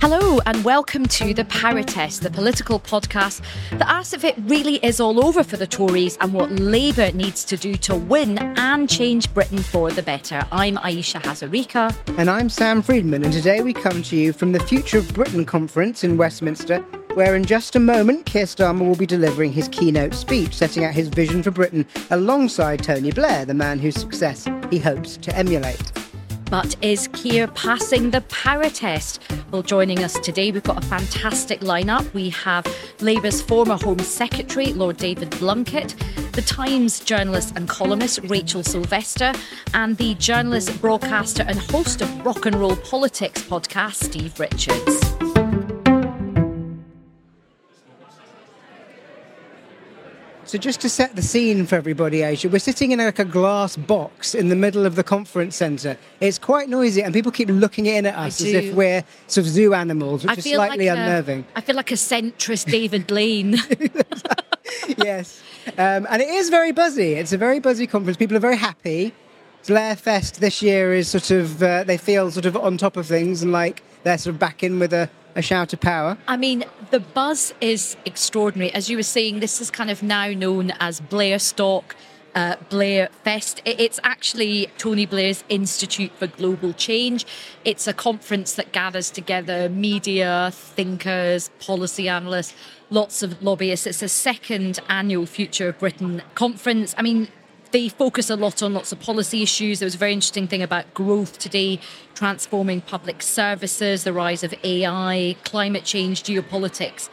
Hello, and welcome to The Power Test, the political podcast that asks if it really is all over for the Tories and what Labour needs to do to win and change Britain for the better. I'm Ayesha Hazarika. And I'm Sam Freedman, and today we come to you from the Future of Britain conference in Westminster, where in just a moment Keir Starmer will be delivering his keynote speech, setting out his vision for Britain alongside Tony Blair, the man whose success he hopes to emulate. But is Keir passing the power test? Well, joining us today, we've got a fantastic lineup. We have Labour's former Home Secretary, Lord David Blunkett, the Times journalist and columnist, Rachel Sylvester, and the journalist, broadcaster, and host of Rock and Roll Politics podcast, Steve Richards. So just to set the scene for everybody, Ayesha, we're sitting in like a glass box in the middle of the conference centre. It's quite noisy, and people keep looking in at us as if we're sort of zoo animals, which I is slightly like unnerving. I feel like a centrist David Lean. yes, um, and it is very buzzy. It's a very buzzy conference. People are very happy. Blair Fest this year is sort of uh, they feel sort of on top of things and like they're sort of back in with a, a shout of power. I mean, the buzz is extraordinary. As you were saying, this is kind of now known as Blair Stock. Uh, Blair Fest. It's actually Tony Blair's Institute for Global Change. It's a conference that gathers together media, thinkers, policy analysts, lots of lobbyists. It's a second annual Future of Britain conference. I mean, they focus a lot on lots of policy issues. There was a very interesting thing about growth today, transforming public services, the rise of AI, climate change, geopolitics.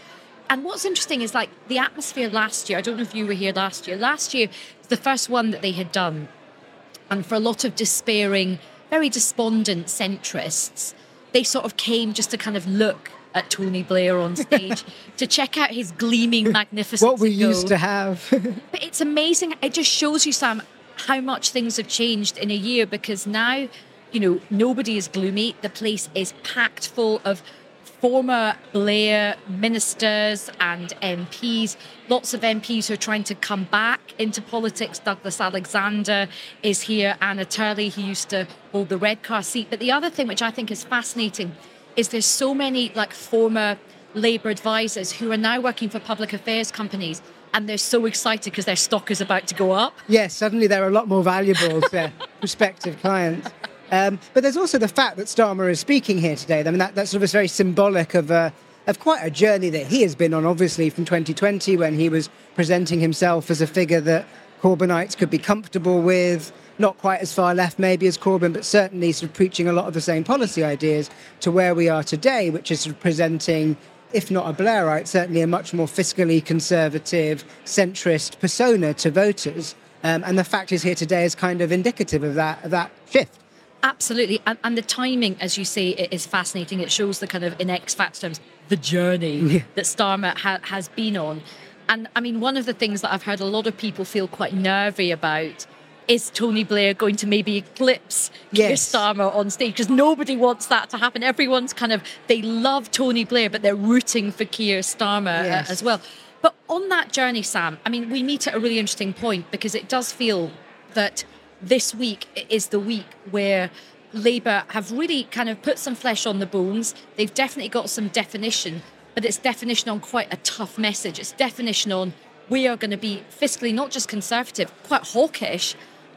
And what's interesting is like the atmosphere last year. I don't know if you were here last year. Last year, the first one that they had done. And for a lot of despairing, very despondent centrists, they sort of came just to kind of look at Tony Blair on stage to check out his gleaming magnificence. What we and go, used to have. but it's amazing. It just shows you, Sam, how much things have changed in a year because now, you know, nobody is gloomy. The place is packed full of former Blair ministers and MPs. Lots of MPs who are trying to come back into politics. Douglas Alexander is here, Anna Turley, who used to hold the Redcar seat. But the other thing, which I think is fascinating, is there's so many like former Labour advisors who are now working for public affairs companies and they're so excited because their stock is about to go up. Yes, suddenly they're a lot more valuable to prospective clients. Um, but there's also the fact that Starmer is speaking here today. I mean, that, that sort of is very symbolic of, uh, of quite a journey that he has been on, obviously, from 2020 when he was presenting himself as a figure that Corbynites could be comfortable with. Not quite as far left, maybe, as Corbyn, but certainly sort of preaching a lot of the same policy ideas to where we are today, which is sort of presenting if not a Blairite, certainly a much more fiscally conservative, centrist persona to voters. Um, and the fact is here today is kind of indicative of that, of that shift. Absolutely. And, and the timing, as you say, it is fascinating. It shows the kind of, in X Factor terms, the journey Yeah. that Starmer ha- has been on. And I mean, one of the things that I've heard a lot of people feel quite nervy about is Tony Blair going to maybe eclipse Keir Yes. Starmer on stage? Because nobody wants that to happen. Everyone's kind of, they love Tony Blair, but they're rooting for Keir Starmer uh, Yes. as well. But on that journey, Sam, I mean, we meet at a really interesting point because it does feel that this week is the week where Labour have really kind of put some flesh on the bones. They've definitely got some definition, but it's definition on quite a tough message. It's definition on we are going to be fiscally not just conservative, quite hawkish,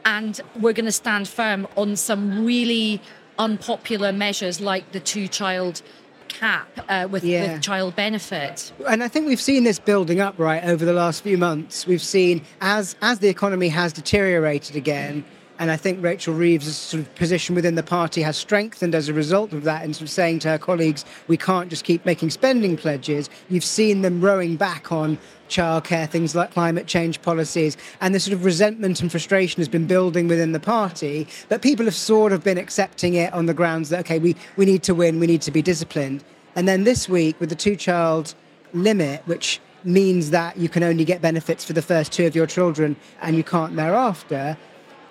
and we're going to stand firm on some really unpopular measures like the two child cap uh, with, Yeah. with child benefit. And I think we've seen this building up right over the last few months. We've seen as as the economy has deteriorated again, and I think Rachel Reeves' sort of position within the party has strengthened as a result of that, and sort of saying to her colleagues, "We can't just keep making spending pledges." You've seen them rowing back on childcare, things like climate change policies, and the sort of resentment and frustration has been building within the party. But people have sort of been accepting it on the grounds that okay, we we need to win, we need to be disciplined. And then this week with the two-child limit, which means that you can only get benefits for the first two of your children and you can't thereafter,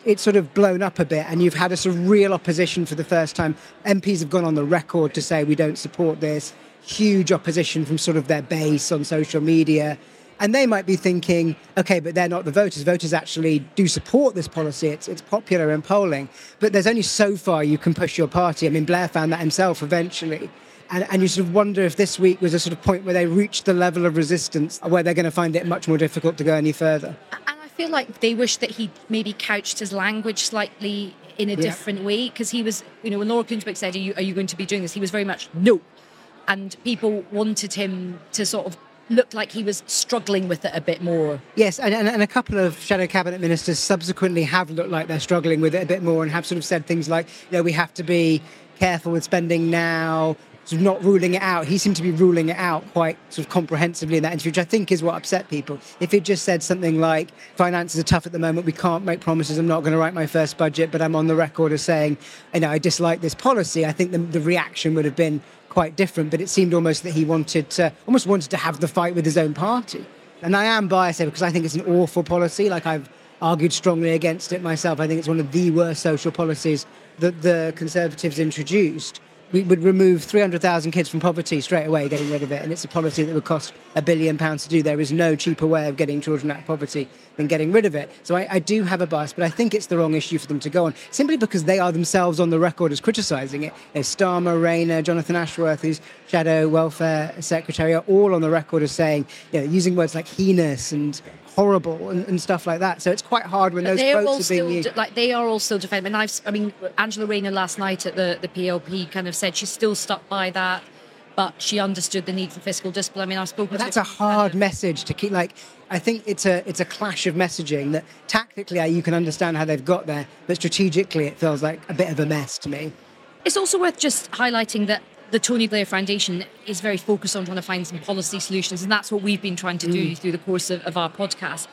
it's sort of blown up a bit and you've had a sort of real opposition for the first time. MPs have gone on the record to say we don't support this. Huge opposition from sort of their base on social media. And they might be thinking, okay, but they're not the voters. Voters actually do support this policy. It's, it's popular in polling. But there's only so far you can push your party. I mean, Blair found that himself eventually. And, and you sort of wonder if this week was a sort of point where they reached the level of resistance where they're going to find it much more difficult to go any further. And feel like they wish that he maybe couched his language slightly in a different way because he was, you know, when Laura Kuenssberg said, are you, are you going to be doing this? He was very much no. And people wanted him to sort of look like he was struggling with it a bit more. Yes, and, and, and a couple of shadow cabinet ministers subsequently have looked like they're struggling with it a bit more and have sort of said things like, you know, we have to be careful with spending now, sort of not ruling it out. He seemed to be ruling it out quite sort of comprehensively in that interview, which I think is what upset people. If it just said something like, finances are tough at the moment, we can't make promises, I'm not going to write my first budget, but I'm on the record as saying, you know, I dislike this policy, I think the, the reaction would have been quite different, but it seemed almost that he wanted to, almost wanted to have the fight with his own party. And I am biased because I think it's an awful policy. Like I've argued strongly against it myself. I think it's one of the worst social policies that the Conservatives introduced. We would remove 300,000 kids from poverty straight away, getting rid of it. And it's a policy that would cost a billion pounds to do. There is no cheaper way of getting children out of poverty than getting rid of it. So I, I do have a bias, but I think it's the wrong issue for them to go on, simply because they are themselves on the record as criticising it. There's Starmer, Rayner, Jonathan Ashworth, who's Shadow Welfare Secretary, are all on the record as saying, you know, using words like heinous and horrible and, and stuff like that. So it's quite hard when those they're quotes are being used. like they are all still defending. And I've, I mean, Angela Rayner last night at the the PLP kind of said she's still stuck by that, but she understood the need for fiscal discipline. I mean, I've spoken. But that's a different kind hard of- message to keep. Like, I think it's a it's a clash of messaging that tactically you can understand how they've got there, but strategically it feels like a bit of a mess to me. It's also worth just highlighting that the Tony Blair Foundation is very focused on trying to find some policy solutions, and that's what we've been trying to do through the course of, of our podcast.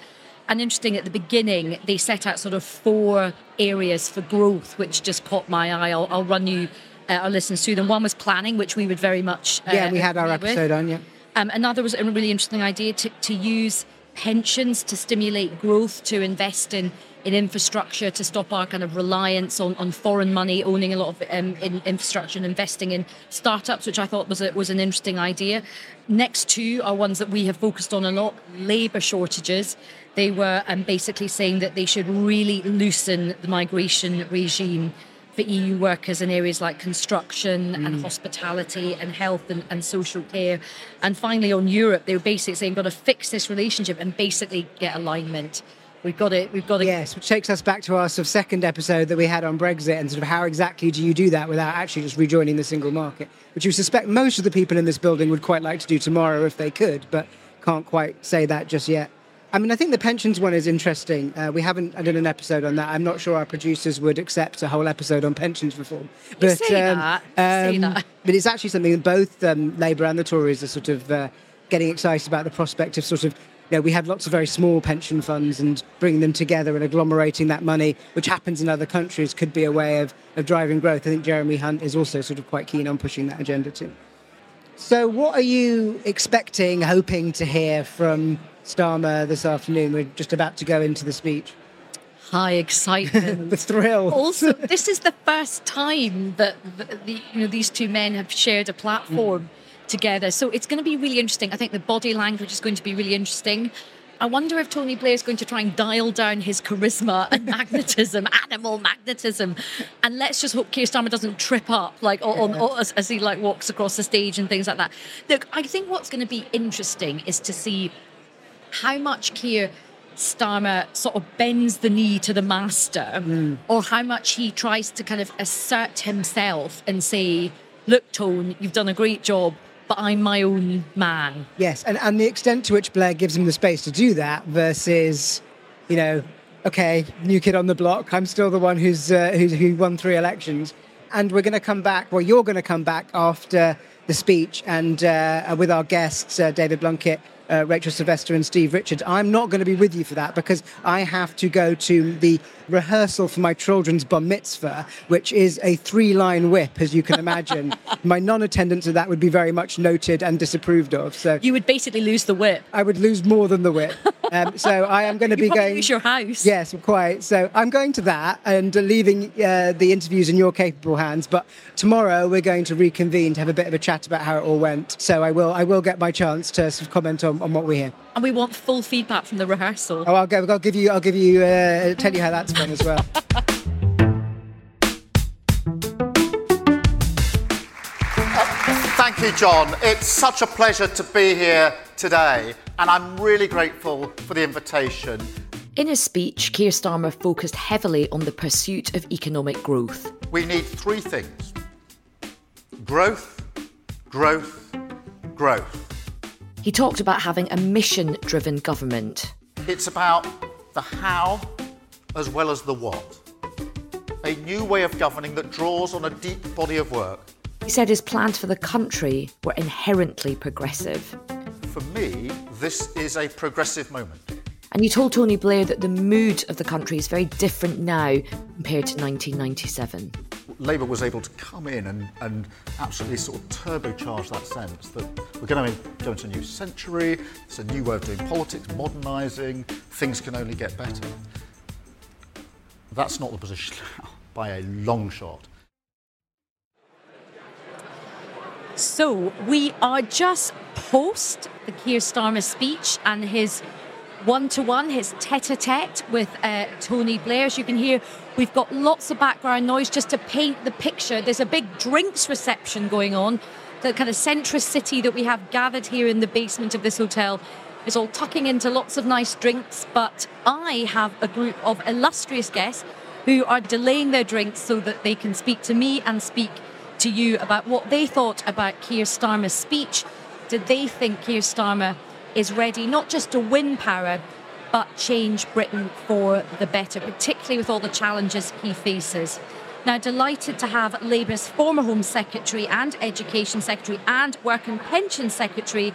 And interesting, at the beginning, they set out sort of four areas for growth, which just caught my eye. I'll, I'll run you uh, our listeners through them. One was planning, which we would very much uh, yeah, we had our agree with. episode on. Yeah. Um, another was a really interesting idea to, to use pensions to stimulate growth, to invest in, in infrastructure, to stop our kind of reliance on, on foreign money, owning a lot of um, in infrastructure and investing in startups, which I thought was a, was an interesting idea. Next two are ones that we have focused on a lot: labour shortages. They were um, basically saying that they should really loosen the migration regime for EU workers in areas like construction and hospitality and health and, and social care. And finally, on Europe, they were basically saying, we've got to fix this relationship and basically get alignment. We've got it. we've got to. Yes, which takes us back to our sort of second episode that we had on Brexit and sort of how exactly do you do that without actually just rejoining the single market, which you suspect most of the people in this building would quite like to do tomorrow if they could, but can't quite say that just yet. I mean, I think the pensions one is interesting. Uh, we haven't done an episode on that. I'm not sure our producers would accept a whole episode on pensions reform. But, say that. You say that. but it's actually something that both um, Labour and the Tories are sort of uh, getting excited about the prospect of sort of, you know, we have lots of very small pension funds and bringing them together and agglomerating that money, which happens in other countries, could be a way of, of driving growth. I think Jeremy Hunt is also sort of quite keen on pushing that agenda too. So, what are you expecting, hoping to hear from Starmer this afternoon? We're just about to go into the speech. high excitement, the thrill. Also, this is the first time that the, the, you know these two men have shared a platform mm. Together. So it's going to be really interesting. I think the body language is going to be really interesting. I wonder if Tony Blair is going to try and dial down his charisma and magnetism, animal magnetism, and let's just hope Keir Starmer doesn't trip up like on, as, as he like walks across the stage and things like that. Look, I think what's going to be interesting is to see how much Keir Starmer sort of bends the knee to the master, mm. or how much he tries to kind of assert himself and say, "Look, Tone, you've done a great job but I'm my own man. Yes, and, and the extent to which Blair gives him the space to do that versus, you know, okay, new kid on the block, I'm still the one who's, uh, who's who won three elections. And we're going to come back, well, you're going to come back after the speech and uh, with our guests, uh, David Blunkett uh, Rachel Sylvester and Steve Richards. I'm not going to be with you for that because I have to go to the rehearsal for my children's bar mitzvah, which is a three line whip, as you can imagine. my non attendance of that would be very much noted and disapproved of. So You would basically lose the whip. I would lose more than the whip. Um, so I am going to be going. lose your house. Yes, quite. So I'm going to that and uh, leaving uh, the interviews in your capable hands. But tomorrow we're going to reconvene to have a bit of a chat about how it all went. So I will I will get my chance to sort of comment on, on what we hear. And we want full feedback from the rehearsal. Oh, I'll, go, I'll give you I'll give you uh, tell you how that's gone as well. Thank you, John. It's such a pleasure to be here today, and I'm really grateful for the invitation. In his speech, Keir Starmer focused heavily on the pursuit of economic growth. We need three things growth, growth, growth. He talked about having a mission driven government. It's about the how as well as the what. A new way of governing that draws on a deep body of work. He said his plans for the country were inherently progressive. For me, this is a progressive moment. And you told Tony Blair that the mood of the country is very different now compared to 1997. Labour was able to come in and, and absolutely sort of turbocharge that sense that we're going to go into a new century, it's a new way of doing politics, modernising, things can only get better. That's not the position now, by a long shot. So we are just post the Keir Starmer speech and his one to one, his tete a tete with uh, Tony Blair. As you can hear, we've got lots of background noise just to paint the picture. There's a big drinks reception going on. The kind of centrist city that we have gathered here in the basement of this hotel is all tucking into lots of nice drinks, but I have a group of illustrious guests who are delaying their drinks so that they can speak to me and speak to you about what they thought about Keir Starmer's speech. Did they think Keir Starmer is ready not just to win power, but change Britain for the better, particularly with all the challenges he faces? Now, delighted to have Labour's former Home Secretary and Education Secretary and Work and Pension Secretary,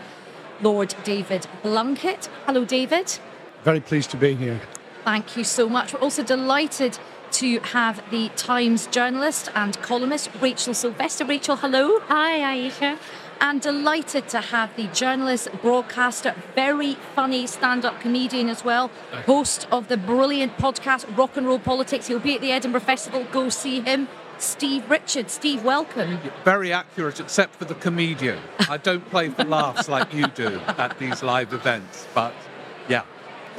Lord David Blunkett. Hello, David. Very pleased to be here. Thank you so much. We're also delighted to have the Times journalist and columnist Rachel Sylvester. Rachel, hello. Hi, Ayesha. And delighted to have the journalist, broadcaster, very funny stand up comedian as well, host of the brilliant podcast Rock and Roll Politics. He'll be at the Edinburgh Festival. Go see him. Steve Richards. Steve, welcome. Very accurate, except for the comedian. I don't play for laughs like you do at these live events, but yeah.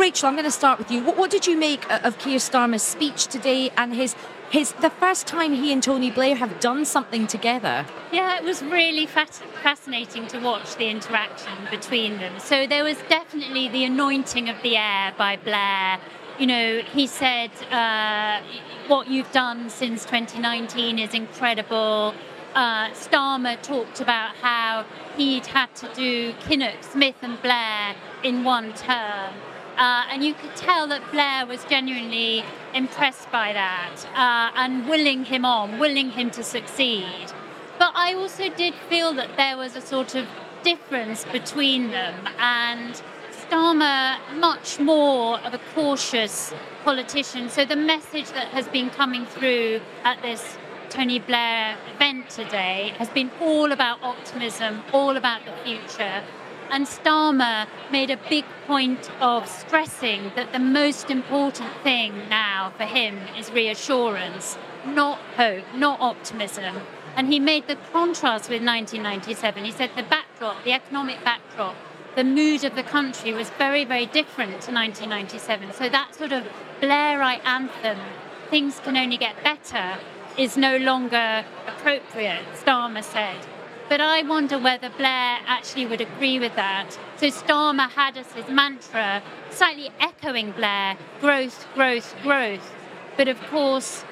Rachel, I'm going to start with you. What, what did you make of Keir Starmer's speech today and his his the first time he and Tony Blair have done something together. Yeah, it was really fascinating to watch the interaction between them. So there was definitely the anointing of the heir by Blair. You know, he said, uh, "What you've done since 2019 is incredible." Uh, Starmer talked about how he'd had to do Kinnock, Smith, and Blair in one term. Uh, and you could tell that Blair was genuinely impressed by that uh, and willing him on, willing him to succeed. But I also did feel that there was a sort of difference between them, and Starmer, much more of a cautious politician. So the message that has been coming through at this Tony Blair event today has been all about optimism, all about the future And Starmer made a big point of stressing that the most important thing now for him is reassurance, not hope, not optimism. And he made the contrast with 1997. He said the backdrop, the economic backdrop, the mood of the country was very, very different to 1997. So that sort of Blairite anthem, things can only get better, is no longer appropriate, Starmer said. But I wonder whether Blair actually would agree with that. So Starmer had as his mantra, slightly echoing Blair, growth, growth, growth. But of course,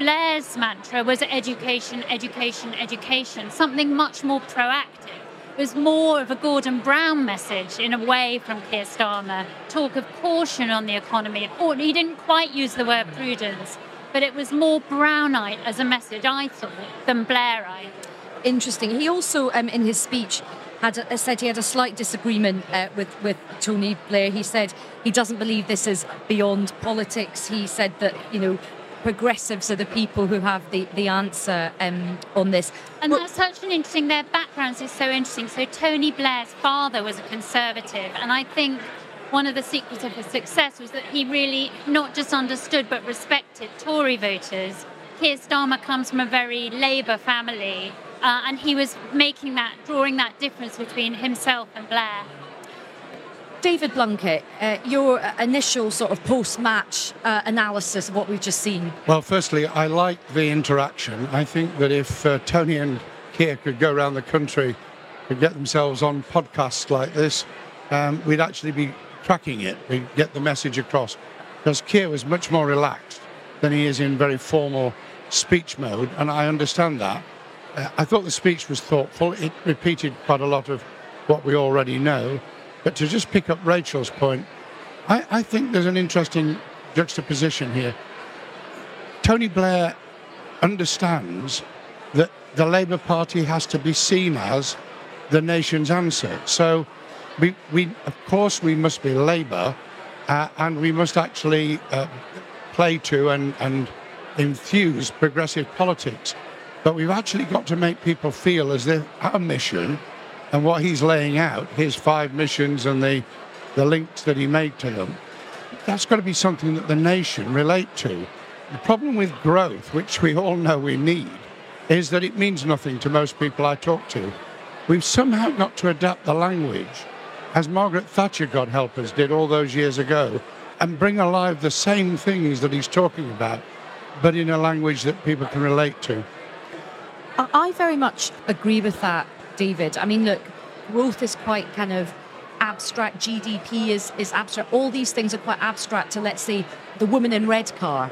Blair's mantra was education, education, education, something much more proactive. It was more of a Gordon Brown message in a way from Keir Starmer. Talk of caution on the economy. Or he didn't quite use the word prudence, but it was more Brownite as a message, I thought, than Blairite interesting. He also, um, in his speech, had a, said he had a slight disagreement uh, with with Tony Blair. He said he doesn't believe this is beyond politics. He said that you know progressives are the people who have the, the answer um, on this. And well, that's such an interesting, their backgrounds is so interesting. So Tony Blair's father was a conservative, and I think one of the secrets of his success was that he really not just understood but respected Tory voters. Keir Starmer comes from a very Labour family, uh, and he was making that, drawing that difference between himself and Blair. David Blunkett, uh, your initial sort of post-match uh, analysis of what we've just seen. Well, firstly, I like the interaction. I think that if uh, Tony and Keir could go around the country and get themselves on podcasts like this, um, we'd actually be tracking it. We'd get the message across. Because Keir was much more relaxed than he is in very formal speech mode, and I understand that. Uh, I thought the speech was thoughtful. It repeated quite a lot of what we already know. But to just pick up Rachel's point, I, I think there's an interesting juxtaposition here. Tony Blair understands that the Labour Party has to be seen as the nation's answer. So, we, we of course, we must be Labour, uh, and we must actually uh, play to and, and infuse progressive politics. But we've actually got to make people feel as if our mission and what he's laying out, his five missions and the, the links that he made to them, that's got to be something that the nation relate to. The problem with growth, which we all know we need, is that it means nothing to most people I talk to. We've somehow got to adapt the language, as Margaret Thatcher, God help us, did all those years ago, and bring alive the same things that he's talking about, but in a language that people can relate to. I very much agree with that, David. I mean, look, growth is quite kind of abstract. GDP is, is abstract. All these things are quite abstract to, let's say, the woman in Redcar.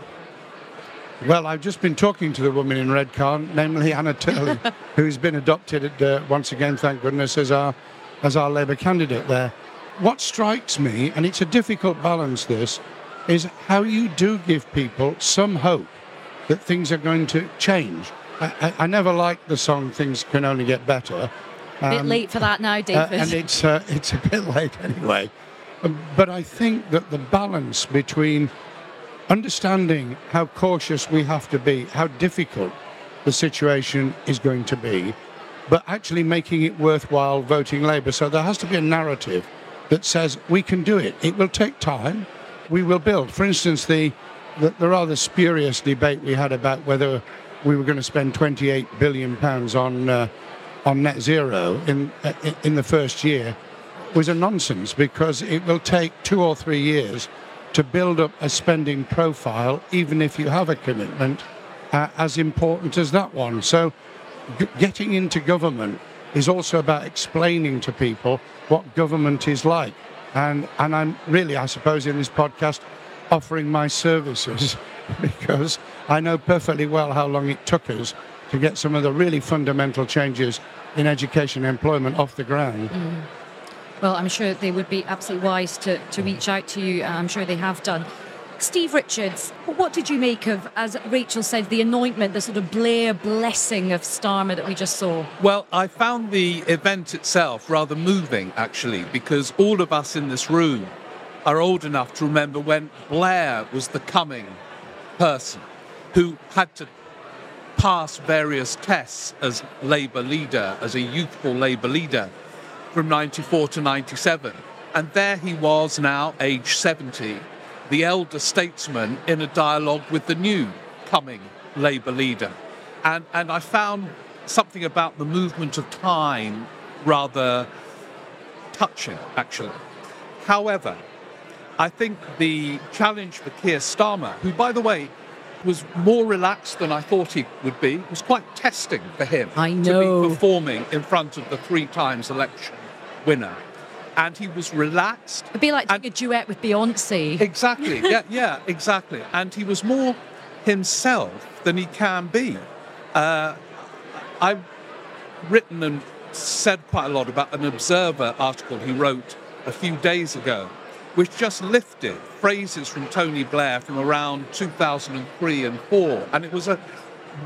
Well, I've just been talking to the woman in Redcar, namely Anna Turley, who's been adopted uh, once again, thank goodness, as our as our Labour candidate there. What strikes me, and it's a difficult balance, this, is how you do give people some hope that things are going to change. I, I, never liked the song "Things Can Only Get Better." Um, a bit late for that now, uh, David. Uh, and it's uh, it's a bit late anyway. Um, but I think that the balance between understanding how cautious we have to be, how difficult the situation is going to be, but actually making it worthwhile voting Labour. So there has to be a narrative that says we can do it. It will take time. We will build. For instance, the the, the rather spurious debate we had about whether we were going to spend 28 billion pounds on uh, on net zero in uh, in the first year was a nonsense because it will take two or three years to build up a spending profile, even if you have a commitment uh, as important as that one. So, g- getting into government is also about explaining to people what government is like. And, and I'm really, I suppose, in this podcast, offering my services because I know perfectly well how long it took us to get some of the really fundamental changes in education and employment off the ground. Mm. Well, I'm sure they would be absolutely wise to, to reach out to you. I'm sure they have done. Steve Richards, what did you make of, as Rachel said, the anointment, the sort of Blair blessing of Starmer that we just saw? Well, I found the event itself rather moving, actually, because all of us in this room are old enough to remember when Blair was the coming person who had to pass various tests as Labour leader, as a youthful Labour leader. from 94 to 97. And there he was now, age 70, the elder statesman in a dialogue with the new coming Labour leader. And, and I found something about the movement of time rather touching, actually. However, I think the challenge for Keir Starmer, who, by the way, was more relaxed than I thought he would be, It was quite testing for him I know. to be performing in front of the three times election winner. And he was relaxed. It'd be like doing a duet with Beyonce. Exactly. yeah, yeah, exactly. And he was more himself than he can be. Uh, I've written and said quite a lot about an Observer article he wrote a few days ago, which just lifted phrases from Tony Blair from around 2003 and 4. And it was a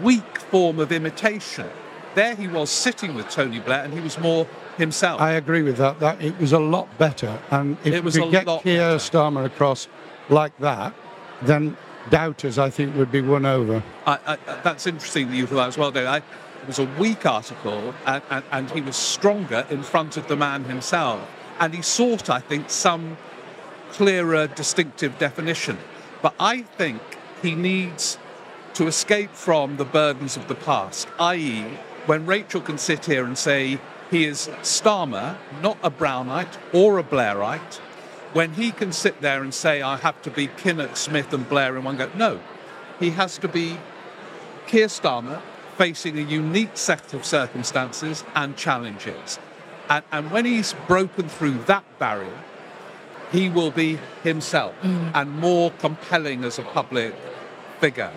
weak form of imitation. There he was sitting with Tony Blair, and he was more himself. I agree with that. That it was a lot better, and if It was we a get Keir Starmer across like that, then doubters, I think, would be won over. I, I, uh, that's interesting that you thought that as well, Dave. I, it was a weak article, and, and, and he was stronger in front of the man himself. And he sought, I think, some clearer, distinctive definition. But I think he needs to escape from the burdens of the past, i.e., when Rachel can sit here and say he is Starmer, not a Brownite or a Blairite, when he can sit there and say, I have to be Kinnock, Smith, and Blair in one go, no. He has to be Keir Starmer facing a unique set of circumstances and challenges. And, and when he's broken through that barrier, he will be himself Mm. and more compelling as a public figure.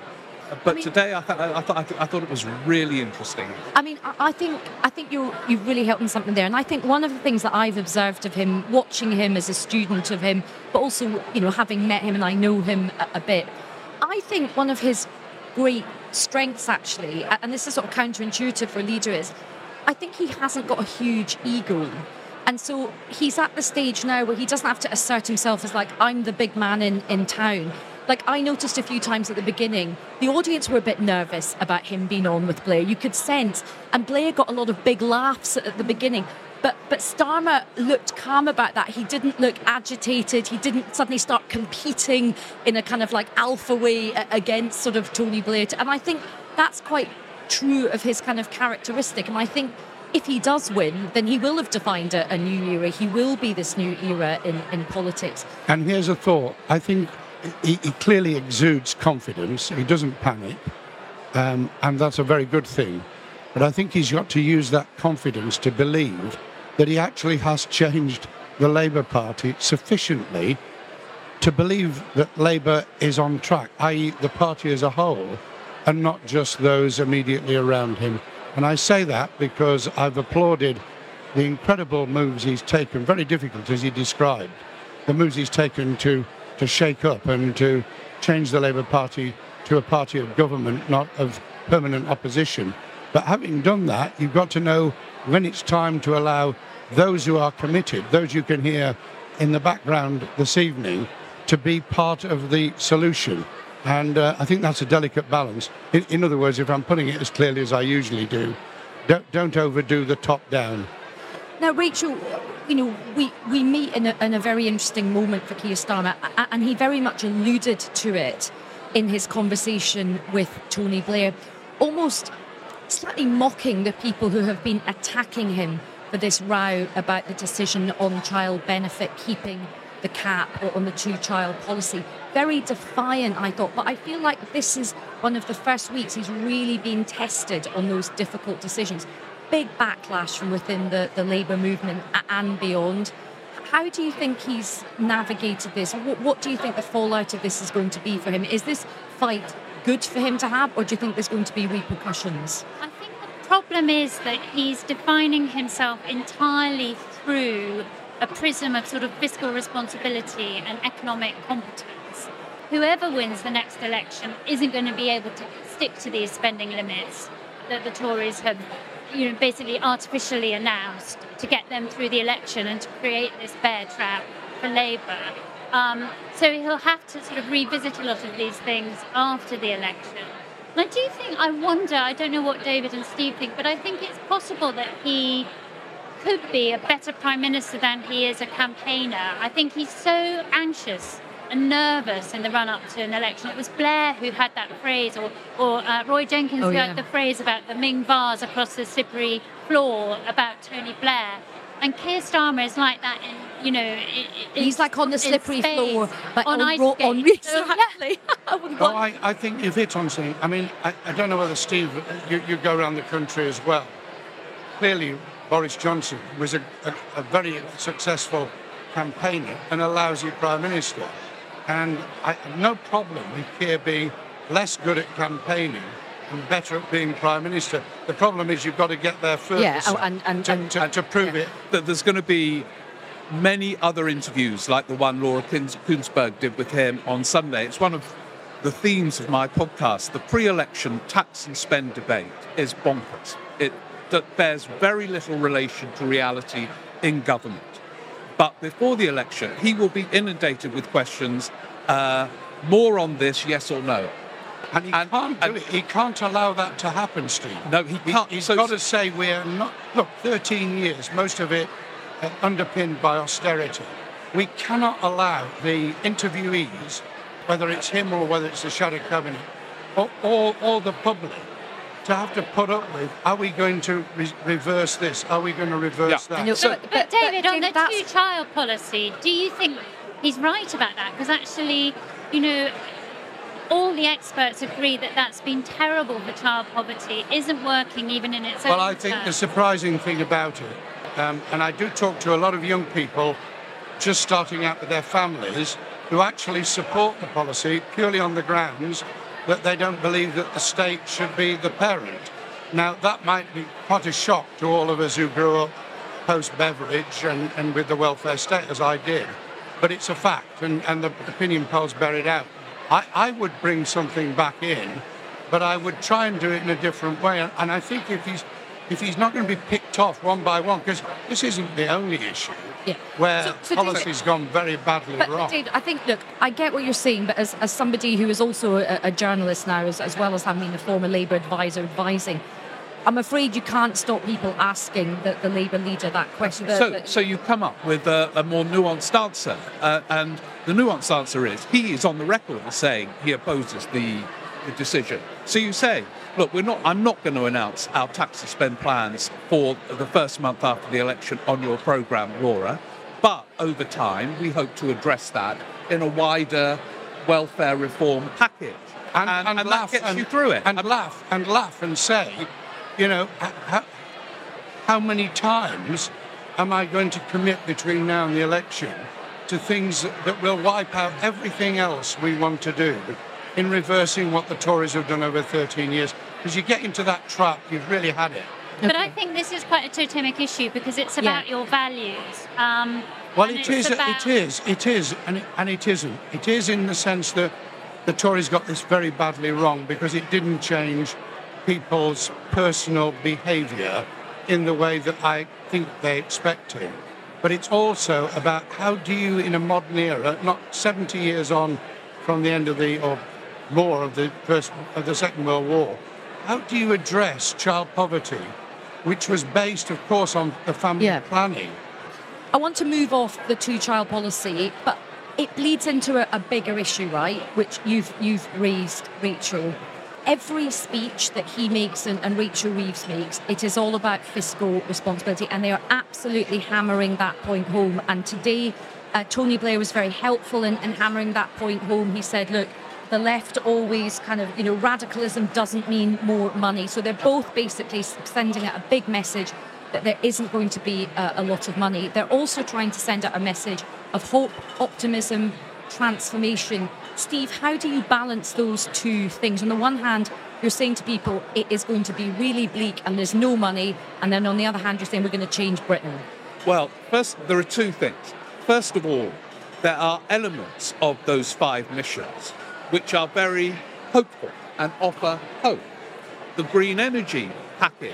But today, I, th- I, thought, I, th- I thought it was really interesting. I mean, I I think I think you you really helped me something there, and I think one of the things that I've observed of him, watching him as a student of him, but also you know having met him and I know him a, a bit, I think one of his great strengths actually, and this is sort of counterintuitive for a leader, is I think he hasn't got a huge ego. And so he's at the stage now where he doesn't have to assert himself as like, I'm the big man in, in town. Like I noticed a few times at the beginning, the audience were a bit nervous about him being on with Blair. You could sense, and Blair got a lot of big laughs at, the beginning. But but Starmer looked calm about that. He didn't look agitated. He didn't suddenly start competing in a kind of like alpha way against sort of Tony Blair. And I think that's quite true of his kind of characteristic. And I think if he does win, then he will have defined a, a new era. He will be this new era in, in politics. And here's a thought. I think he, he clearly exudes confidence. He doesn't panic. Um, and that's a very good thing. But I think he's got to use that confidence to believe that he actually has changed the Labour Party sufficiently to believe that Labour is on track, i.e., the party as a whole, and not just those immediately around him. And I say that because I've applauded the incredible moves he's taken, very difficult as he described, the moves he's taken to, to shake up and to change the Labour Party to a party of government, not of permanent opposition. But having done that, you've got to know when it's time to allow those who are committed, those you can hear in the background this evening, to be part of the solution. And uh, I think that's a delicate balance. In, in other words, if I'm putting it as clearly as I usually do, don't, don't overdo the top down. Now, Rachel, you know, we, we meet in a, in a very interesting moment for Keir Starmer, and he very much alluded to it in his conversation with Tony Blair, almost slightly mocking the people who have been attacking him for this row about the decision on child benefit keeping the cap or on the two child policy. Very defiant, I thought, but I feel like this is one of the first weeks he's really been tested on those difficult decisions. Big backlash from within the, the Labour movement and beyond. How do you think he's navigated this? What, what do you think the fallout of this is going to be for him? Is this fight good for him to have, or do you think there's going to be repercussions? I think the problem is that he's defining himself entirely through a prism of sort of fiscal responsibility and economic competence. Whoever wins the next election isn't going to be able to stick to these spending limits that the Tories have, you know, basically artificially announced to get them through the election and to create this bear trap for Labour. Um, so he'll have to sort of revisit a lot of these things after the election. And I do think, I wonder, I don't know what David and Steve think, but I think it's possible that he could be a better prime minister than he is a campaigner. I think he's so anxious and nervous in the run up to an election. It was Blair who had that phrase, or, or uh, Roy Jenkins Oh, who yeah. had the phrase about the Ming vase across the slippery floor about Tony Blair. And Keir Starmer is like that in, you know, i- i- He's like on the slippery space, floor, but on, on ice ro- on skates. So, exactly. Well, I, I think you've hit on something. I mean, I, I don't know whether Steve, you, you go around the country as well. Clearly, Boris Johnson was a, a, a very successful campaigner and a lousy prime minister. And I have no problem with Keir being less good at campaigning and better at being prime minister. The problem is you've got to get there first Yeah, oh, and- and- to, and- to, to prove it. that there's going to be many other interviews like the one Laura Kuns- Kuenssberg did with him on Sunday. It's one of the themes of my podcast. The pre-election tax and spend debate is bonkers. It that bears very little relation to reality in government. But before the election, he will be inundated with questions. Uh, more on this, yes or no. And he can't do it. He can't allow that to happen, Steve. No, he can't. He's So- got to say we're not. Look, 13 years, most of it uh, underpinned by austerity. We cannot allow the interviewees, whether it's him or whether it's the shadow cabinet, or, or, or the public, to have to put up with. Are we going to re- reverse this? Are we going to reverse that? but, but David, on the two-child policy, do you think he's right about that? Because actually, you know, all the experts agree that that's been terrible for child poverty, isn't working even in its own Well, I think the surprising thing about it, um, and I do talk to a lot of young people just starting out with their families who actually support the policy purely on the grounds that they don't believe that the state should be the parent. Now, that might be quite a shock to all of us who grew up post Beveridge and, and with the welfare state, as I did. But it's a fact, and, and the opinion polls bear it out. I, I would bring something back in, but I would try and do it in a different way. And, and I think if he's if he's not going to be picked off one by one, because this isn't the only issue Yeah. where So- so David- policy's gone very badly But, wrong. but David, I think, look, I get what you're saying, but as, as somebody who is also a, a journalist now, as, as well as having been a former Labour advisor advising, I'm afraid you can't stop people asking the, the Labour leader that question. The- So, the- so you come up with a, a more nuanced answer, uh, and the nuanced answer is he is on the record saying he opposes the, the decision. So you say, look, we're not. I'm not going to announce our tax to spend plans for the first month after the election on your programme, Laura. But over time, we hope to address that in a wider welfare reform package, and, and, and laugh that gets and, you through it. And laugh and laugh and say, you know, how, how many times am I going to commit between now and the election to things that will wipe out everything else we want to do in reversing what the Tories have done over 13 years? Because you get into that trap, you've really had it. But I think this is quite a totemic issue because it's about your values. Um, Well, it is, about... it is, it is, and it, and it isn't. It is in the sense that the Tories got this very badly wrong because it didn't change people's personal behaviour in the way that I think they expected. But it's also about how do you, in a modern era, not 70 years on from the end of the or more of the first of the Second World War, how do you address child poverty, which was based, of course, on the family Yeah. planning? I want to move off the two-child policy, but it bleeds into a, a bigger issue, right? Which you've you've raised, Rachel. Every speech that he makes and, and Rachel Reeves makes, it is all about fiscal responsibility, and they are absolutely hammering that point home. And today, uh, Tony Blair was very helpful in, in hammering that point home. He said, "Look, the left always kind of, you know, radicalism doesn't mean more money." So they're both basically sending out a big message that there isn't going to be a, a lot of money. They're also trying to send out a message of hope, optimism, transformation. Steve, how do you balance those two things? On the one hand, you're saying to people it is going to be really bleak and there's no money, and then on the other hand, you're saying we're going to change Britain. Well, first, there are two things. First of all, there are elements of those five missions which are very hopeful and offer hope. The green energy package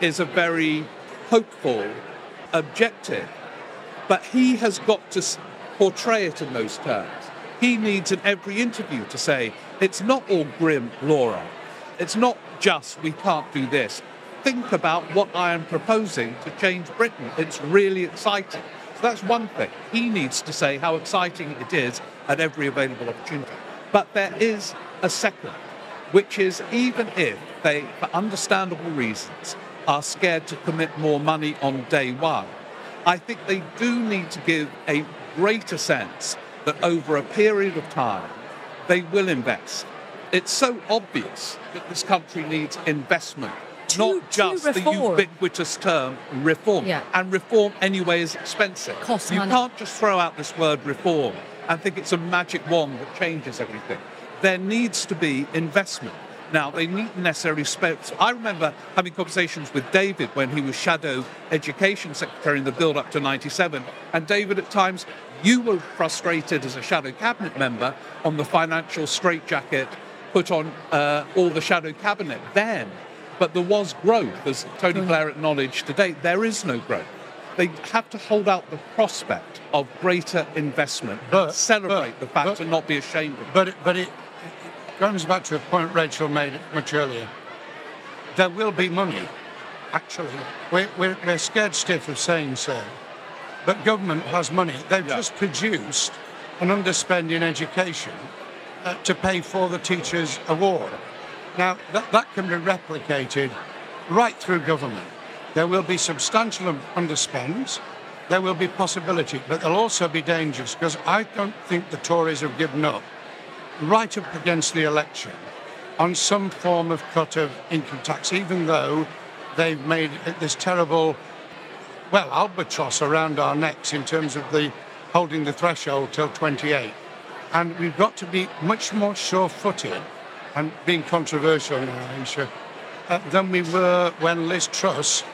is a very hopeful objective, but he has got to portray it in those terms. He needs in every interview to say, it's not all grim, Laura. It's not just we can't do this. think about what I am proposing to change Britain. It's really exciting. So that's one thing. He needs to say how exciting it is at every available opportunity. But there is a second, which is even if they, for understandable reasons, are scared to commit more money on day one, I think they do need to give a greater sense that over a period of time, they will invest. It's so obvious that this country needs investment, To- not just the ubiquitous term reform. Yeah. And reform anyway is expensive. Costs you money. can't just throw out this word reform and think it's a magic wand that changes everything. There needs to be investment. Now, they needn't necessarily spend. I remember having conversations with David when he was Shadow Education Secretary in the build up to 97. And David, at times, you were frustrated as a Shadow Cabinet member on the financial straitjacket put on uh, all the Shadow Cabinet then. But there was growth, as Tony Blair acknowledged today. There is no growth. They have to hold out the prospect of greater investment, But- celebrate but- the fact but- and not be ashamed of it. But it, but it, it comes back to a point Rachel made much earlier. There will be money, actually. We're, we're, we're scared stiff of saying so. But government has money. They've Yeah. just produced an underspend in education uh, to pay for the Teachers' Award. Now, that, that can be replicated right through government. There will be substantial un- underspends. There will be possibility, but there'll also be dangers because I don't think the Tories have given up right up against the election on some form of cut of income tax, even though they've made this terrible, well, albatross around our necks in terms of the holding the threshold till 28. And we've got to be much more sure-footed and being controversial now, Ayesha, uh, than we were when Liz Truss,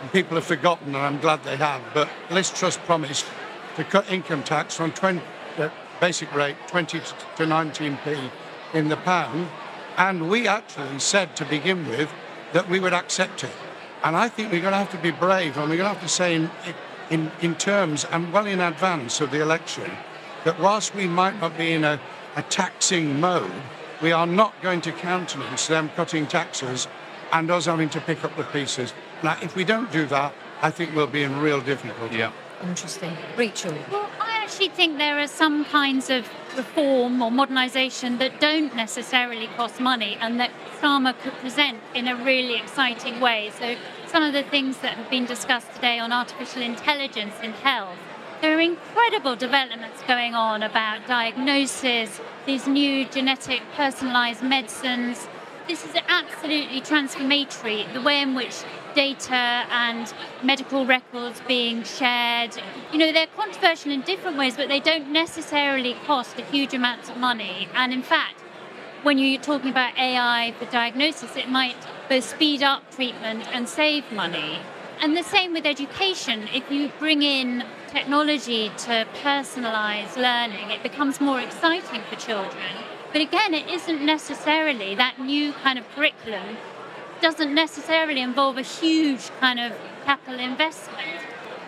and people have forgotten, and I'm glad they have, but Liz Truss promised to cut income tax from 20, uh, basic rate 20 to 19p in the pound, and we actually said to begin with that we would accept it. And I think we're going to have to be brave, and we're going to have to say in, in, in terms and well in advance of the election that whilst we might not be in a, a taxing mode, we are not going to countenance them cutting taxes and us having to pick up the pieces. Now, if we don't do that, I think we'll be in real difficulty. Yeah. Interesting. Rachel. Well, I actually think there are some kinds of reform or modernisation that don't necessarily cost money and that Starmer could present in a really exciting way. So, some of the things that have been discussed today on artificial intelligence in health, there are incredible developments going on about diagnosis, these new genetic personalised medicines. This is absolutely transformatory, the way in which data and medical records being shared. You know, they're controversial in different ways, but they don't necessarily cost a huge amount of money. And in fact, when you're talking about AI for diagnosis, it might both speed up treatment and save money. And the same with education. If you bring in technology to personalize learning, it becomes more exciting for children. But again, it isn't necessarily that new kind of curriculum doesn't necessarily involve a huge kind of capital investment.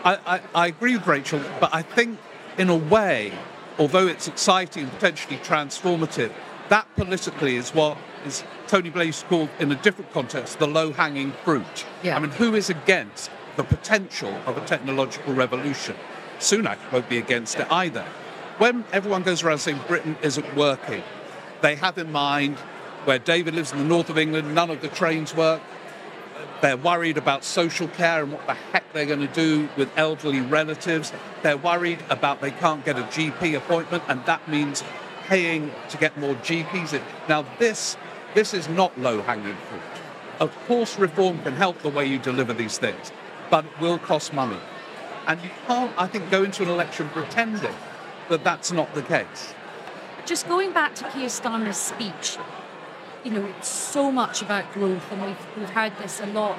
I, I, I agree with Rachel, but I think in a way, although it's exciting and potentially transformative, that politically is what is Tony Blair used to call, in a different context, the low-hanging fruit. Yeah. I mean, who is against the potential of a technological revolution? Sunak won't be against it either. When everyone goes around saying Britain isn't working, they have in mind where David lives in the north of England, none of the trains work. They're worried about social care and what the heck they're going to do with elderly relatives. They're worried about they can't get a GP appointment, and that means paying to get more GPs in. Now, this this is not low-hanging fruit. Of course, reform can help the way you deliver these things, but it will cost money, and you can't, I think, go into an election pretending that that's not the case. Just going back to Keir Starmer's speech, you know, it's so much about growth, and we've, we've heard this a lot,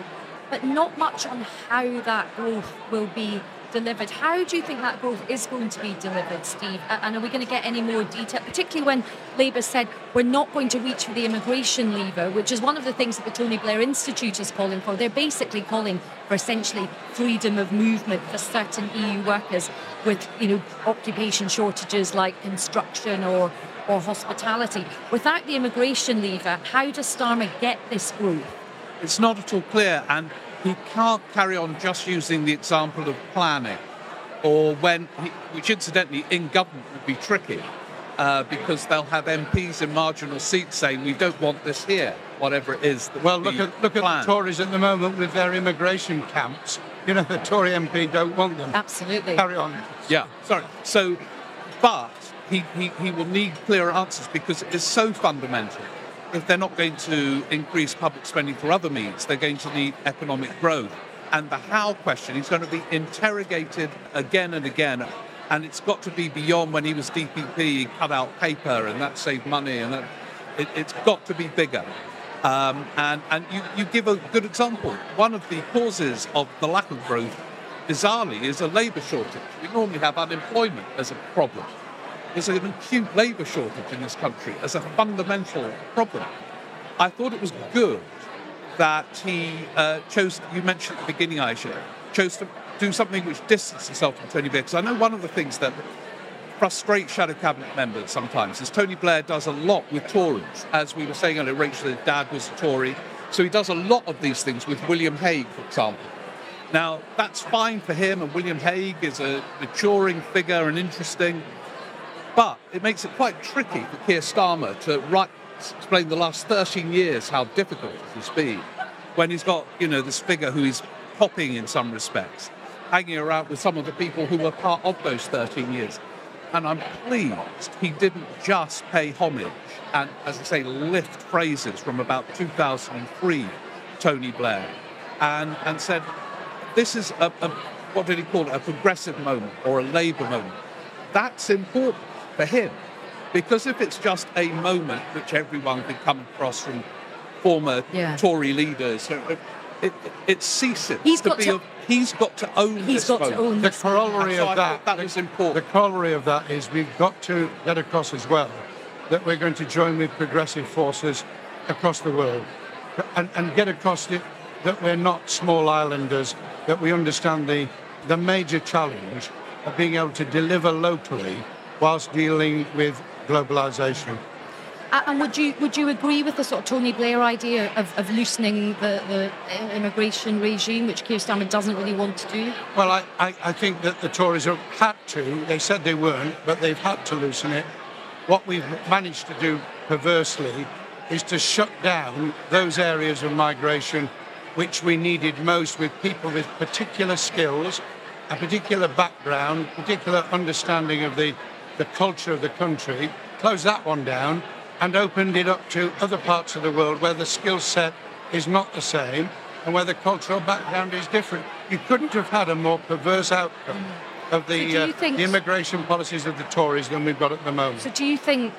but not much on how that growth will be delivered. How do you think that growth is going to be delivered, Steve? And are we going to get any more detail, particularly when Labour said we're not going to reach for the immigration lever, which is one of the things that the Tony Blair Institute is calling for. They're basically calling for essentially freedom of movement for certain EU workers with, you know, occupation shortages like construction or or hospitality. Without the immigration lever, how does Starmer get this growth? It's not at all clear, and he can't carry on just using the example of planning, or when, he, which incidentally in government would be tricky, uh, because they'll have MPs in marginal seats saying we don't want this here, whatever it is. Well, look at look at the Tories at the moment with their immigration camps. You know, the Tory MP don't want them. Absolutely. Carry on. Yeah, sorry. So, but he, he, he will need clearer answers because it is so fundamental. If they're not going to increase public spending for other means, they're going to need economic growth. And the how question is going to be interrogated again and again. And it's got to be beyond when he was DPP, he cut out paper and that saved money. And that, it, it's got to be bigger. Um, and and you, you give a good example. One of the causes of the lack of growth, bizarrely, is a labour shortage. We normally have unemployment as a problem. There's an acute labour shortage in this country as a fundamental problem. I thought it was good that he uh, chose, you mentioned at the beginning, Ayesha, chose to do something which distanced himself from Tony Blair. Because I know one of the things that frustrates shadow cabinet members sometimes is Tony Blair does a lot with Tories. As we were saying earlier, Rachel's dad was a Tory. So he does a lot of these things with William Hague, for example. Now, that's fine for him, and William Hague is a maturing figure and interesting. But it makes it quite tricky for Keir Starmer to write, explain the last 13 years how difficult it has been when he's got, you know, this figure who is popping in some respects, hanging around with some of the people who were part of those 13 years. And I'm pleased he didn't just pay homage and, as I say, lift phrases from about 2003, Tony Blair, and, and said, this is a, a, what did he call it, a progressive moment or a Labour moment. That's important for him. Because if it's just a moment which everyone can come across from former Yeah. Tory leaders, it, it, it ceases He's to got be. to- a, he's got to own He's this got to own The this. corollary of that, thought that was important. The corollary of that is we've got to get across as well that we're going to join with progressive forces across the world and, and get across it that we're not small islanders, that we understand the, the major challenge of being able to deliver locally whilst dealing with globalization. And would you would you agree with the sort of Tony Blair idea of, of loosening the, the immigration regime, which Keir Starmer doesn't really want to do? Well, I, I, I think that the Tories have had to. They said they weren't, but they've had to loosen it. What we've managed to do perversely is to shut down those areas of migration which we needed most with people with particular skills, a particular background, particular understanding of the, the culture of the country, closed that one down and opened it up to other parts of the world where the skill set is not the same and where the cultural background is different. You couldn't have had a more perverse outcome of the, So uh, the immigration policies of the Tories than we've got at the moment. So do you think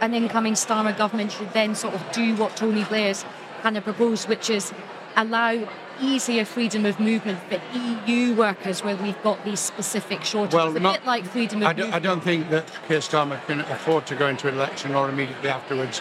an incoming Starmer government should then sort of do what Tony Blair's kind of proposed, which is allow easier freedom of movement for EU workers where we've got these specific shortages? Well, a not- bit like freedom of I, movement. I don't think that Keir Starmer can afford to go into an election or immediately afterwards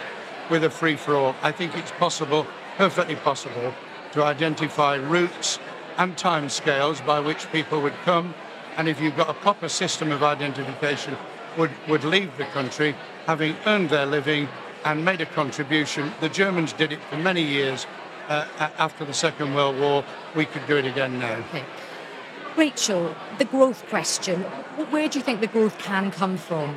with a free for all. I think it's possible, perfectly possible, to identify routes and timescales by which people would come, and if you've got a proper system of identification, would, would leave the country having earned their living and made a contribution. The Germans did it for many years uh, after the Second World War. We could do it again now. Okay. Rachel, the growth question. Where do you think the growth can come from?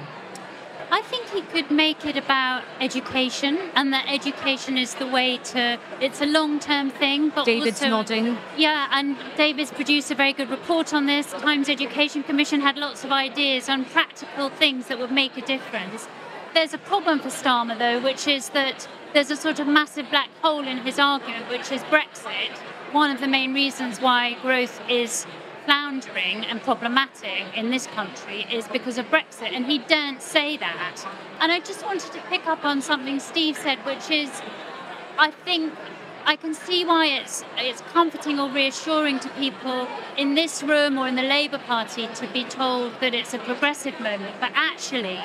I think he could make it about education, and that education is the way to. It's a long-term thing, but David's also, nodding. Yeah, and David's produced a very good report on this. Times Education Commission had lots of ideas on practical things that would make a difference. There's a problem for Starmer, though, which is that there's a sort of massive black hole in his argument, which is Brexit. One of the main reasons why growth is floundering and problematic in this country is because of Brexit, and he daren't say that. And I just wanted to pick up on something Steve said, which is I think I can see why it's it's comforting or reassuring to people in this room or in the Labour Party to be told that it's a progressive moment. But actually,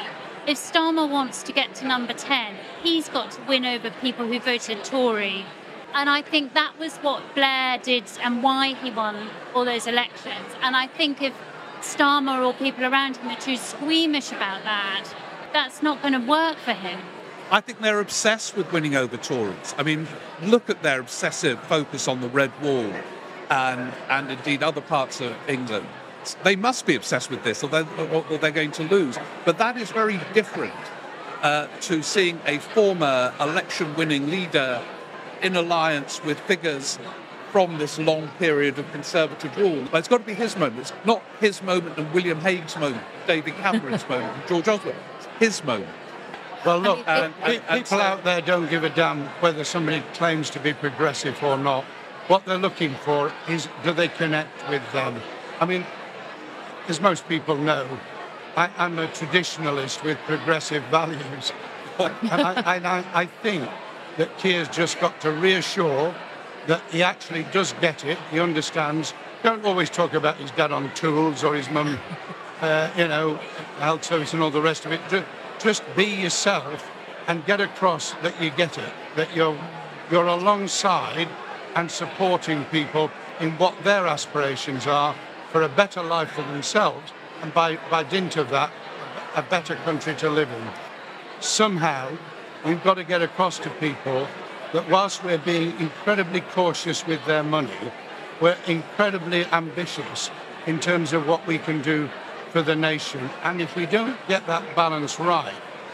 if Starmer wants to get to number 10, he's got to win over people who voted Tory. And I think that was what Blair did and why he won all those elections. And I think if Starmer or people around him are too squeamish about that, that's not going to work for him. I think they're obsessed with winning over Tories. I mean, look at their obsessive focus on the Red Wall and, and indeed other parts of England. They must be obsessed with this or they're, or they're going to lose. But that is very different uh, to seeing a former election winning leader in alliance with figures from this long period of Conservative rule. But it's got to be his moment. It's not his moment and William Hague's moment, David Cameron's moment, and George Osborne. It's his moment. Well, look, and, and, and people out there don't give a damn whether somebody claims to be progressive or not. What they're looking for is do they connect with them? I mean, as most people know, I, am a traditionalist with progressive values. and I, I, I think that Keir's just got to reassure that he actually does get it, he understands. Don't always talk about his dad on tools or his mum, uh, you know, service and all the rest of it. Just be yourself and get across that you get it, that you're, you're alongside and supporting people in what their aspirations are for a better life for themselves and by, by dint of that, a better country to live in. Somehow, we've got to get across to people that whilst we're being incredibly cautious with their money, we're incredibly ambitious in terms of what we can do for the nation. And if we don't get that balance right,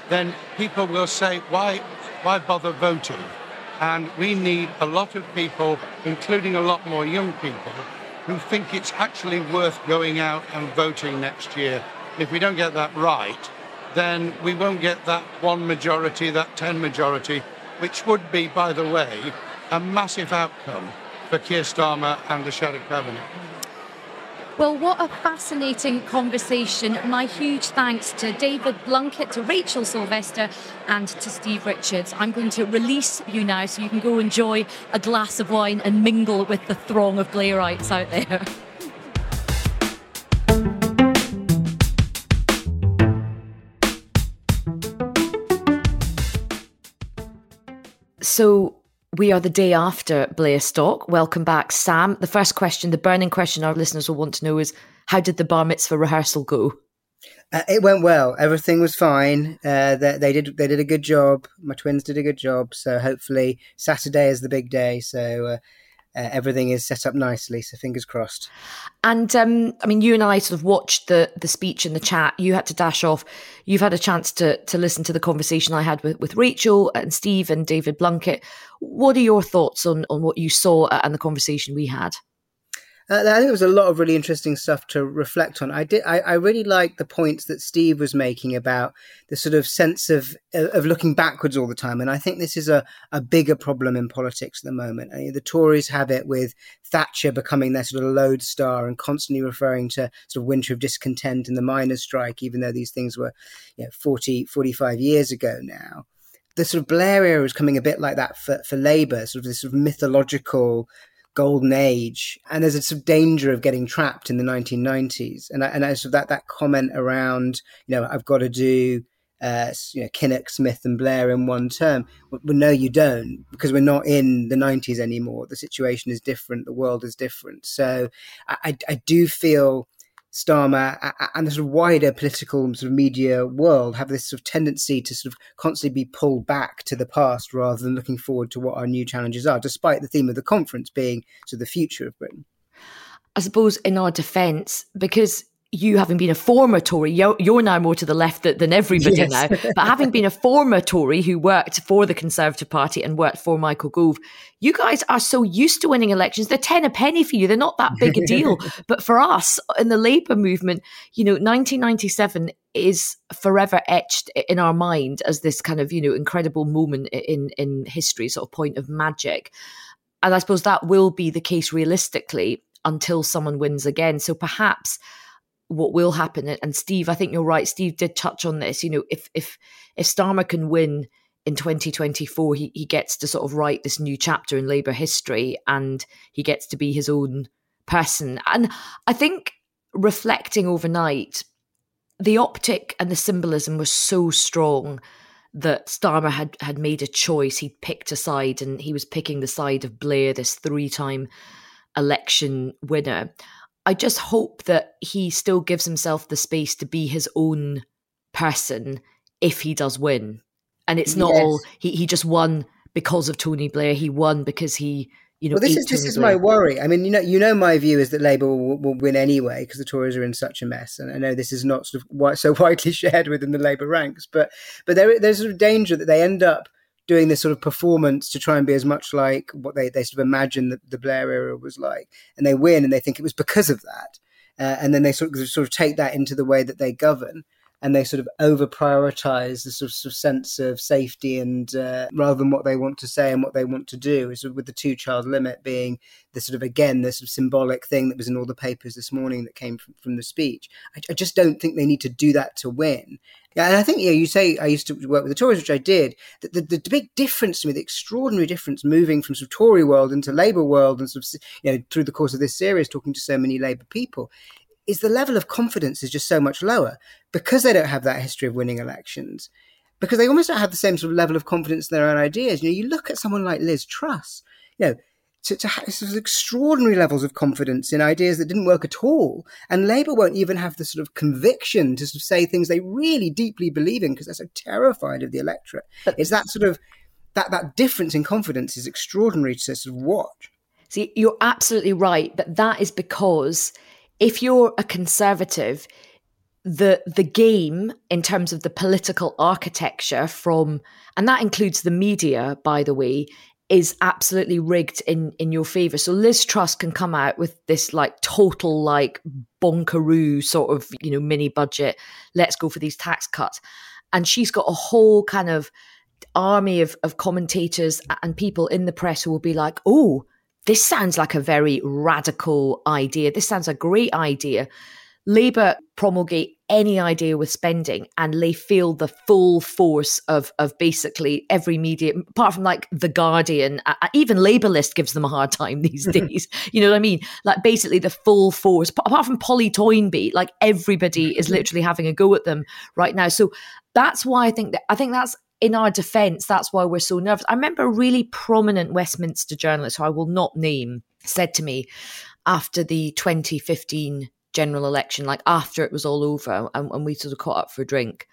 then people will say, why, why bother voting? And we need a lot of people, including a lot more young people, who think it's actually worth going out and voting next year. If we don't get that right, then we won't get that one majority, that 10 majority which would be, by the way, a massive outcome for Keir Starmer and the Shadow Cabinet. Well, what a fascinating conversation. My huge thanks to David Blunkett, to Rachel Sylvester, and to Steve Richards. I'm going to release you now so you can go enjoy a glass of wine and mingle with the throng of Blairites out there. So we are the day after Blairstock. Welcome back, Sam. The first question, the burning question our listeners will want to know is how did the bar mitzvah rehearsal go? Uh, it went well. Everything was fine. Uh, they, they, did they did a good job. My twins did a good job. So hopefully Saturday is the big day. So uh, uh, everything is set up nicely. So fingers crossed. And um, I mean, you and I sort of watched the the speech and the chat. You had to dash off. You've had a chance to to listen to the conversation I had with, with Rachel and Steve and David Blunkett. What are your thoughts on on what you saw and the conversation we had? Uh, I think there was a lot of really interesting stuff to reflect on. I did. I, I really like the points that Steve was making about the sort of sense of of looking backwards all the time, and I think this is a, a bigger problem in politics at the moment. I mean, the Tories have it with Thatcher becoming their sort of lodestar and constantly referring to sort of winter of discontent and the miners' strike, even though these things were you know, 40, 45 years ago now the sort of Blair era is coming a bit like that for, for Labour, sort of this sort of mythological golden age. And there's a sort of danger of getting trapped in the 1990s. And I, and I that, that comment around, you know, I've got to do, uh, you know, Kinnock, Smith, and Blair in one term. Well, no, you don't, because we're not in the 90s anymore. The situation is different. The world is different. So I, I do feel Starmer and the sort of wider political sort of media world have this sort of tendency to sort of constantly be pulled back to the past rather than looking forward to what our new challenges are, despite the theme of the conference being to the future of Britain. I suppose in our defence, because you having been a former Tory, you're, you're now more to the left than, everybody yes. now, but having been a former Tory who worked for the Conservative Party and worked for Michael Gove, you guys are so used to winning elections. They're 10 a penny for you. They're not that big a deal. but for us in the Labour movement, you know, 1997 is forever etched in our mind as this kind of, you know, incredible moment in, in history, sort of point of magic. And I suppose that will be the case realistically until someone wins again. So perhaps what will happen. And Steve, I think you're right. Steve did touch on this. You know, if if if Starmer can win in 2024, he he gets to sort of write this new chapter in Labour history, and he gets to be his own person. And I think reflecting overnight, the optic and the symbolism was so strong that Starmer had had made a choice. He'd picked a side, and he was picking the side of Blair, this three-time election winner. I just hope that he still gives himself the space to be his own person if he does win. and it's not Yes. all he, he just won because of Tony Blair. He won because he, you know, well, this is this Tony is Blair. my worry. I mean, you know, you know, my view is that Labour will, will win anyway because the Tories are in such a mess, and I know this is not sort of so widely shared within the Labour ranks. But but there, there's sort of danger that they end up doing this sort of performance to try and be as much like what they, they sort of imagine that the Blair era was like, and they win, and they think it was because of that, uh, and then they sort of sort of take that into the way that they govern. And they sort of over prioritize the sort of, sort of sense of safety and uh, rather than what they want to say and what they want to do, is with the two child limit being the sort of again the sort of symbolic thing that was in all the papers this morning that came from, from the speech. I, I just don't think they need to do that to win. Yeah, and I think yeah, you say I used to work with the Tories, which I did. The, the, the big difference to me, the extraordinary difference, moving from sort of Tory world into Labour world, and sort of you know through the course of this series, talking to so many Labour people, is the level of confidence is just so much lower because they don't have that history of winning elections. Because they almost don't have the same sort of level of confidence in their own ideas. You know, you look at someone like Liz Truss, you know, to, to have sort of extraordinary levels of confidence in ideas that didn't work at all. And Labour won't even have the sort of conviction to sort of say things they really deeply believe in because they're so terrified of the electorate. But it's that sort of that that difference in confidence is extraordinary to sort of watch. See, you're absolutely right, but that is because if you're a conservative, the the game in terms of the political architecture from and that includes the media, by the way, is absolutely rigged in in your favor. So Liz Truss can come out with this like total like bonkaroo sort of you know mini budget. Let's go for these tax cuts, and she's got a whole kind of army of of commentators and people in the press who will be like, oh. This sounds like a very radical idea. This sounds a great idea. Labour promulgate any idea with spending and they feel the full force of of basically every media apart from like the guardian. Uh, even LabourList gives them a hard time these days. You know what i mean? Like basically the full force apart from polly toynbee like everybody is literally having a go at them right now. So that's why i think that i think that's in our defense that's why we're so nervous i remember a really prominent westminster journalist who i will not name said to me after the 2015 general election, like after it was all over, and, and we sort of caught up for a drink.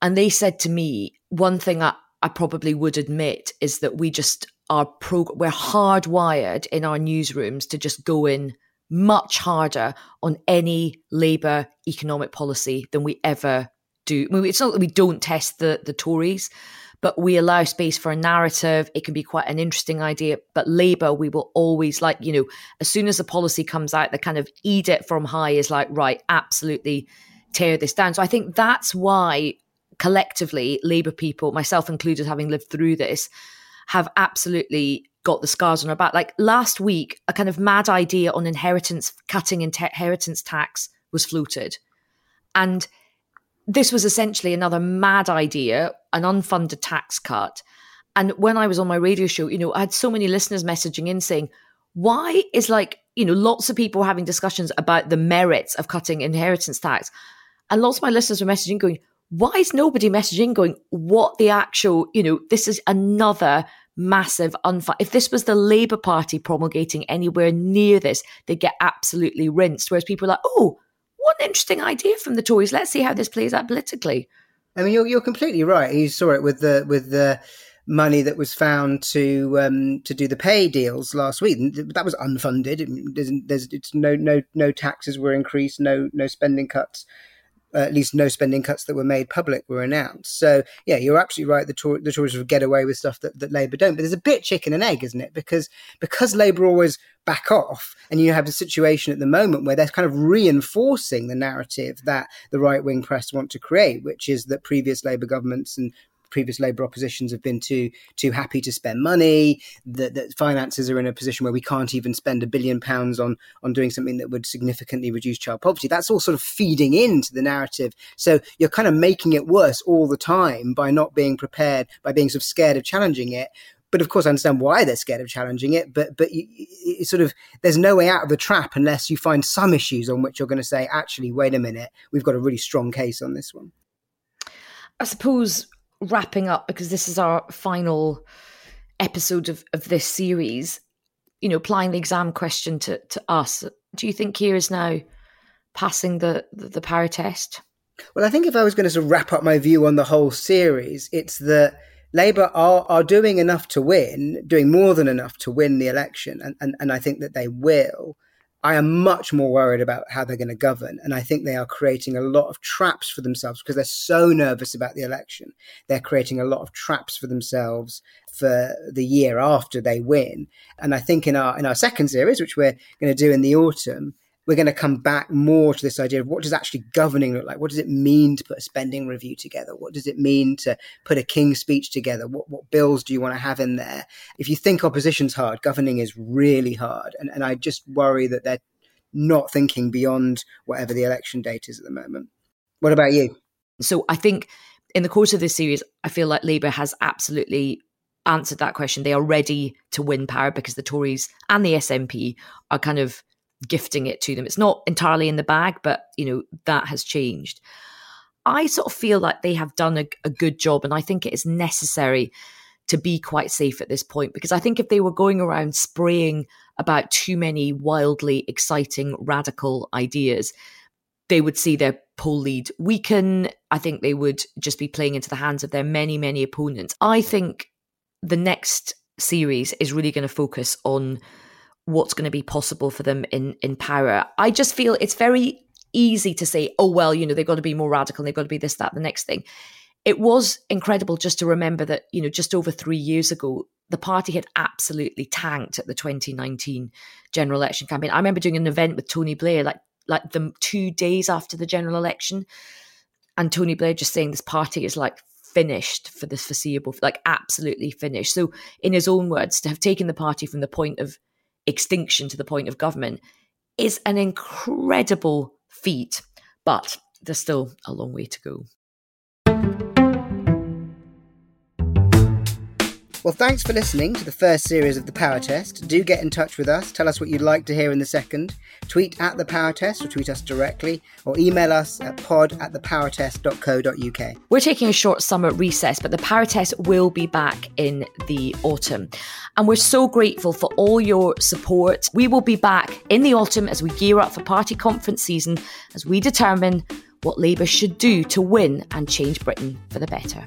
And they said to me, one thing I, I probably would admit is that we just are pro we're hardwired in our newsrooms to just go in much harder on any Labour economic policy than we ever do. I mean, it's not that we don't test the the Tories, but we allow space for a narrative. It can be quite an interesting idea. But Labour, we will always like, you know, as soon as a policy comes out, the kind of edict from high is like, right, absolutely tear this down. So I think that's why collectively, Labour people, myself included, having lived through this, have absolutely got the scars on our back. Like last week, a kind of mad idea on inheritance, cutting inheritance tax was floated. And this was essentially another mad idea, an unfunded tax cut. And when I was on my radio show, you know, I had so many listeners messaging in saying, why is like, you know, lots of people having discussions about the merits of cutting inheritance tax. And lots of my listeners were messaging going, why is nobody messaging going, what the actual, you know, this is another massive unfunded. If this was the Labour Party promulgating anywhere near this, they'd get absolutely rinsed. Whereas people are like, oh, what an interesting idea from the Tories. Let's see how this plays out politically. I mean, you're you're completely right. You saw it with the with the money that was found to um, to do the pay deals last week. That was unfunded. There's, there's it's no no no taxes were increased, no no spending cuts. Uh, at least no spending cuts that were made public were announced. So yeah, you're absolutely right. The, Tory, the Tories will get away with stuff that, that Labour don't. But there's a bit chicken and egg, isn't it? Because because Labour always back off, and you have a situation at the moment where they're kind of reinforcing the narrative that the right wing press want to create, which is that previous Labour governments and previous Labour oppositions have been too too happy to spend money. That, that finances are in a position where we can't even spend a billion pounds on on doing something that would significantly reduce child poverty. That's all sort of feeding into the narrative. So you're kind of making it worse all the time by not being prepared, by being sort of scared of challenging it. But of course, I understand why they're scared of challenging it. But but you, it's sort of there's no way out of the trap unless you find some issues on which you're going to say, actually, wait a minute, we've got a really strong case on this one. I suppose wrapping up because this is our final episode of, of this series you know applying the exam question to, to us do you think Keir is now passing the, the, the power test Well, I think if I was going to sort of wrap up my view on the whole series, it's that Labour are, are doing enough to win, doing more than enough to win the election, and, and, and I think that they will. I am much more worried about how they're going to govern. And I think they are creating a lot of traps for themselves because they're so nervous about the election. They're creating a lot of traps for themselves for the year after they win. And I think in our in our second series, which we're going to do in the autumn, we're going to come back more to this idea of what does actually governing look like? What does it mean to put a spending review together? What does it mean to put a King's speech together? What, what bills do you want to have in there? If you think opposition's hard, governing is really hard. And, and I just worry that they're not thinking beyond whatever the election date is at the moment. What about you? So I think in the course of this series, I feel like Labour has absolutely answered that question. They are ready to win power because the Tories and the SNP are kind of gifting it to them. It's not entirely in the bag, but you know that has changed. I sort of feel like they have done a, a good job, and I think it is necessary to be quite safe at this point because I think if they were going around spraying about too many wildly exciting radical ideas, they would see their poll lead weaken. I think they would just be playing into the hands of their many, many opponents. I think the next series is really going to focus on what's going to be possible for them in in power. I just feel it's very easy to say, oh well, you know, they've got to be more radical, they've got to be this, that, the next thing. It was incredible just to remember that, you know, just over three years ago, the party had absolutely tanked at the 2019 general election campaign. I remember doing an event with Tony Blair, like like the two days after the general election, and Tony Blair just saying this party is like finished for the foreseeable, like absolutely finished. So, in his own words, to have taken the party from the point of extinction to the point of government is an incredible feat, but there's still a long way to go. Well, thanks for listening to the first series of the Power Test. Do get in touch with us. Tell us what you'd like to hear in the second. Tweet at the Power Test or tweet us directly or email us at pod at thepowertest.co.uk. We're taking a short summer recess, but the Power Test will be back in the autumn. And we're so grateful for all your support. We will be back in the autumn as we gear up for party conference season as we determine what Labour should do to win and change Britain for the better.